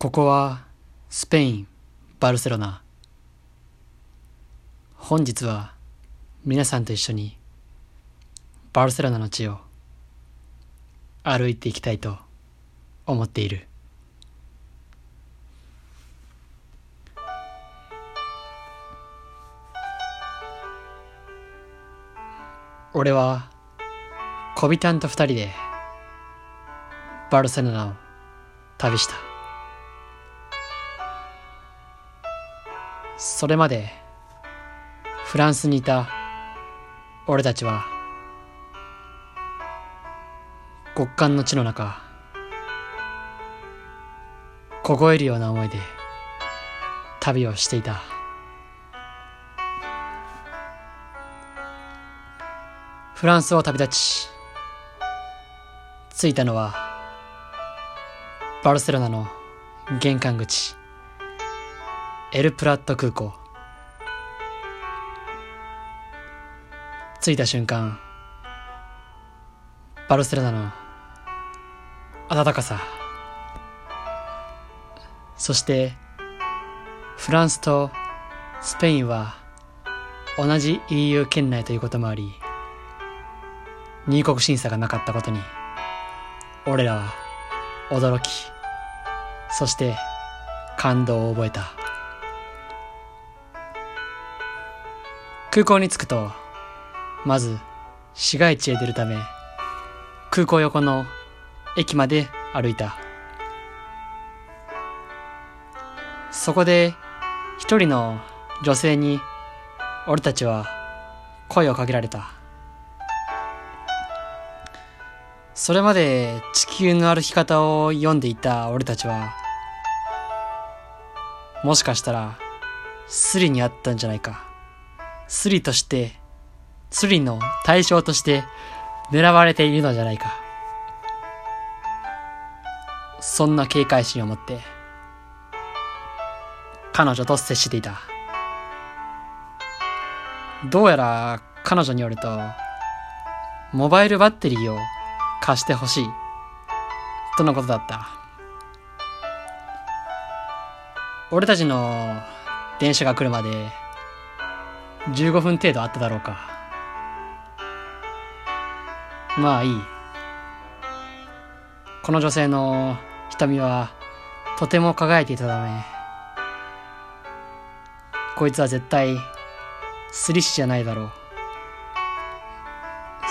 ここはスペイン・バルセロナ。本日は皆さんと一緒にバルセロナの地を歩いていきたいと思っている。俺は小ビタンと二人でバルセロナを旅した。それまでフランスにいた俺たちは極寒の地の中凍えるような思いで旅をしていた。フランスを旅立ち着いたのはバルセロナの玄関口。エルプラット空港。着いた瞬間バルセロナの暖かさそしてフランスとスペインは同じ EU 圏内ということもあり入国審査がなかったことに俺らは驚きそして感動を覚えた。空港に着くとまず市街地へ出るため空港横の駅まで歩いた。そこで一人の女性に俺たちは声をかけられた。それまで地球の歩き方を読んでいた俺たちはもしかしたらスリにあったんじゃないか。スリとしてスリの対象として狙われているのじゃないか。そんな警戒心を持って彼女と接していた。どうやら彼女によるとモバイルバッテリーを貸してほしいとのことだった。俺たちの電車が来るまで15分程度あっただろうか。まあいい。この女性の瞳はとても輝いていたためこいつは絶対スリッシじゃないだろう。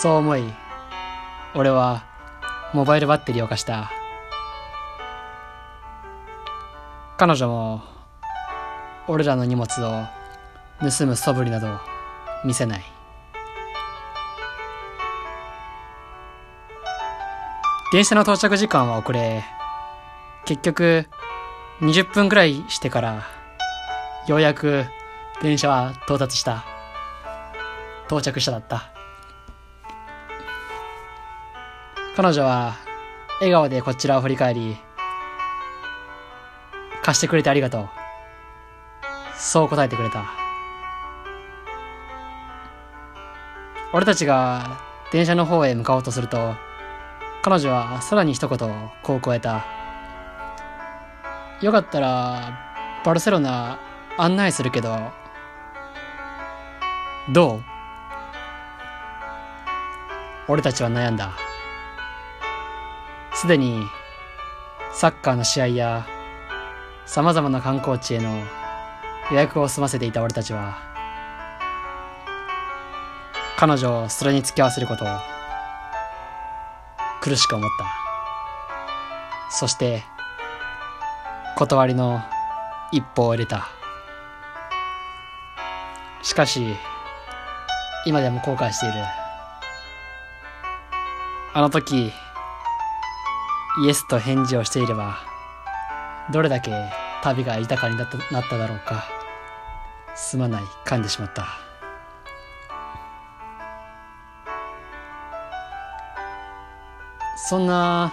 そう思い俺はモバイルバッテリーを貸した。彼女も俺らの荷物を盗む素振りなど見せない。電車の到着時間は遅れ。結局20分くらいしてからようやく電車は到達した。到着しただった。彼女は笑顔でこちらを振り返り貸してくれてありがとう。そう答えてくれた。俺たちが電車の方へ向かおうとすると彼女はさらに一言こう加えた。よかったらバルセロナ案内するけどどう？俺たちは悩んだ。すでにサッカーの試合やさまざまな観光地への予約を済ませていた俺たちは彼女をそれに付き合わせることを苦しく思った。そして断りの一歩を入れた。しかし今でも後悔している。あの時イエスと返事をしていればどれだけ旅が豊かになったなっただろうか。すまない。噛んでしまった。そんな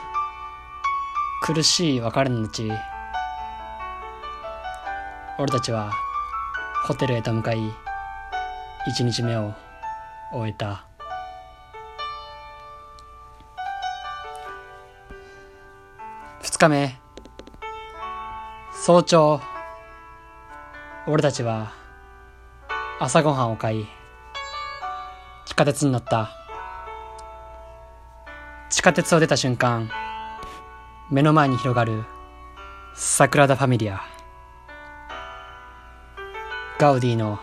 苦しい別れの後俺たちはホテルへと向かい一日目を終えた2日目早朝、俺たちは朝ごはんを買い、地下鉄に乗った。下鉄を出た瞬間、目の前に広がるサグラダ・ファミリア。ガウディの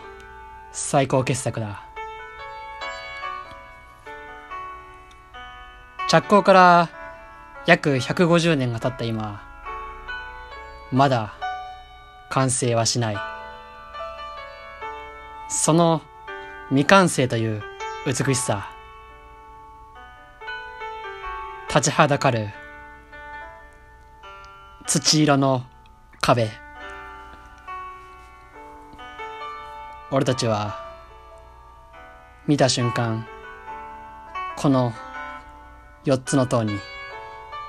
最高傑作だ。着工から約150年が経った今、まだ完成はしない。その未完成という美しさ。立ちはだかる土色の壁。俺たちは見た瞬間、この四つの塔に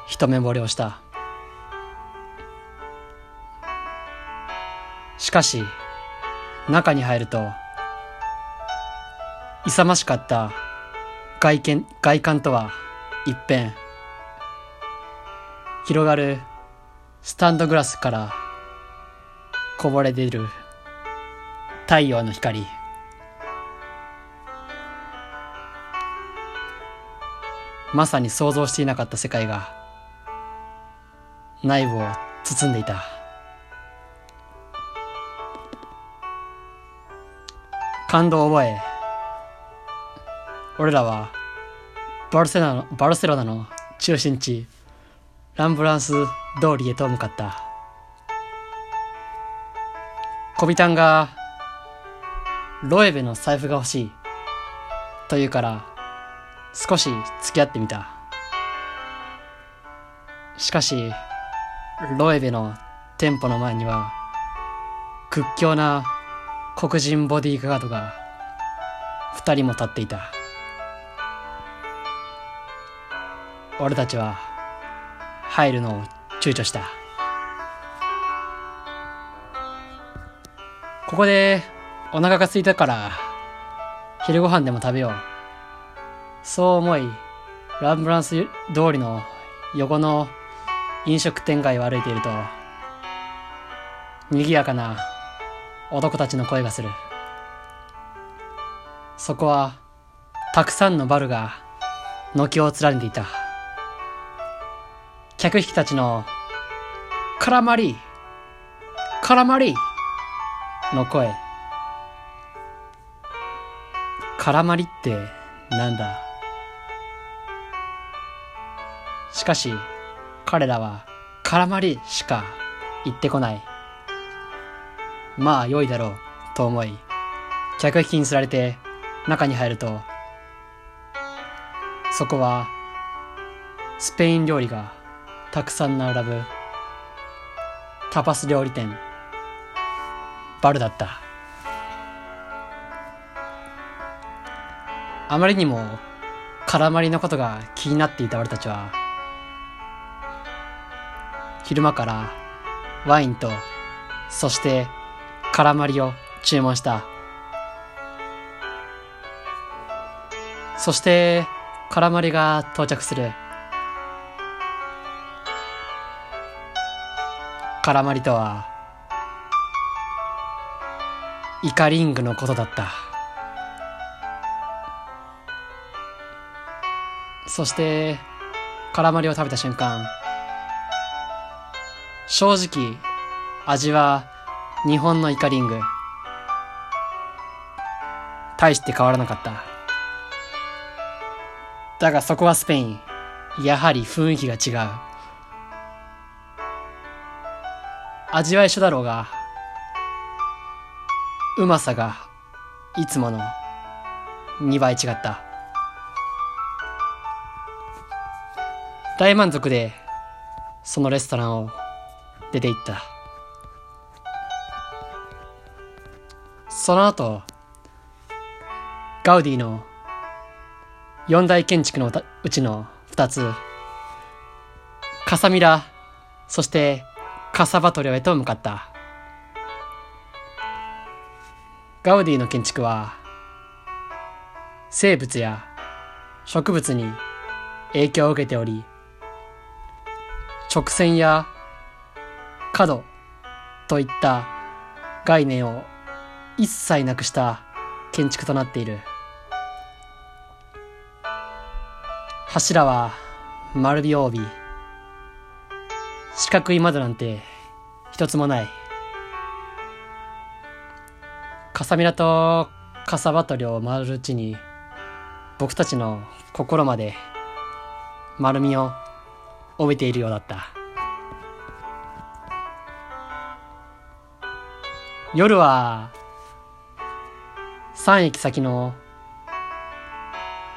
一目惚れをした。しかし、中に入ると、勇ましかった外見、外観とは一変、広がるスタンドグラスからこぼれ出る太陽の光。まさに想像していなかった世界が内部を包んでいた。感動を覚え、俺らはバルセロナのバルセロナの中心地、ランブランス通りへと向かった。小ビタンが、ロエベの財布が欲しい。と言うから、少し付き合ってみた。しかし、ロエベの店舗の前には、屈強な黒人ボディーガードが二人も立っていた。俺たちは入るのを躊躇した。ここでお腹が空いたから昼ご飯でも食べよう。そう思い、ランブランス通りの横の飲食店街を歩いていると、賑やかな男たちの声がする。そこは、たくさんのバルが軒を連ねていた。客引きたちの、絡まり絡まりの声。絡まりってなんだ？しかし、彼らは絡まりしか言ってこない。まあ良いだろう、と思い、客引きに釣られて中に入ると、そこは、スペイン料理がたくさん並ぶ、タパス料理店、バルだった。あまりにも、絡まりのことが気になっていた俺たちは、昼間からワインと、そして絡まりを注文した。そして、絡まりが到着する。絡まりとは、イカリングのことだった。そして、絡まりを食べた瞬間、正直、味は日本のイカリング。大して変わらなかった。だがそこはスペイン。やはり雰囲気が違う。味は一緒だろうが、うまさがいつもの2倍違った。大満足でそのレストランを出て行った。その後、ガウディの四大建築のうちの二つ、カサミラ、そしてカサバトリョへと向かった。ガウディの建築は、生物や植物に影響を受けており、直線や角、といった概念を一切なくした建築となっている。柱は丸尾帯。四角い窓なんて一つもない。かさみらとかさばとりを回るうちに僕たちの心まで丸みを帯びているようだった。夜は3駅先の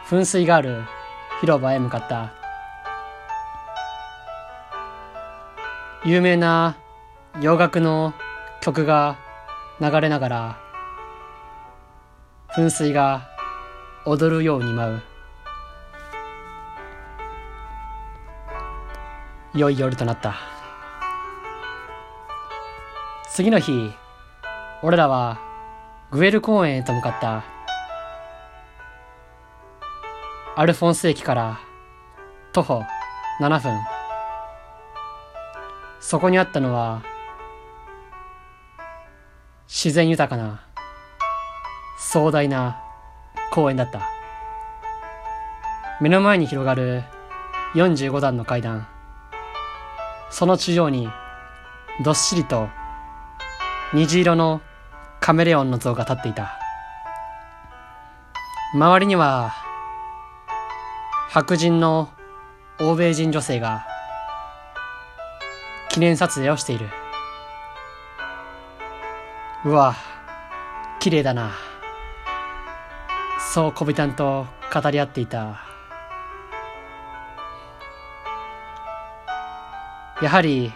噴水がある広場へ向かった有名な洋楽の曲が流れながら噴水が踊るように舞う。良い夜となった。次の日俺らはグエル公園へと向かった。アルフォンス駅から徒歩7分。そこにあったのは自然豊かな壮大な公園だった。目の前に広がる45段の階段。その中央にどっしりと虹色のカメレオンの像が立っていた。周りには白人の欧米人女性が記念撮影をしている。うわ綺麗だな。そう小人と語り合っていた。やはり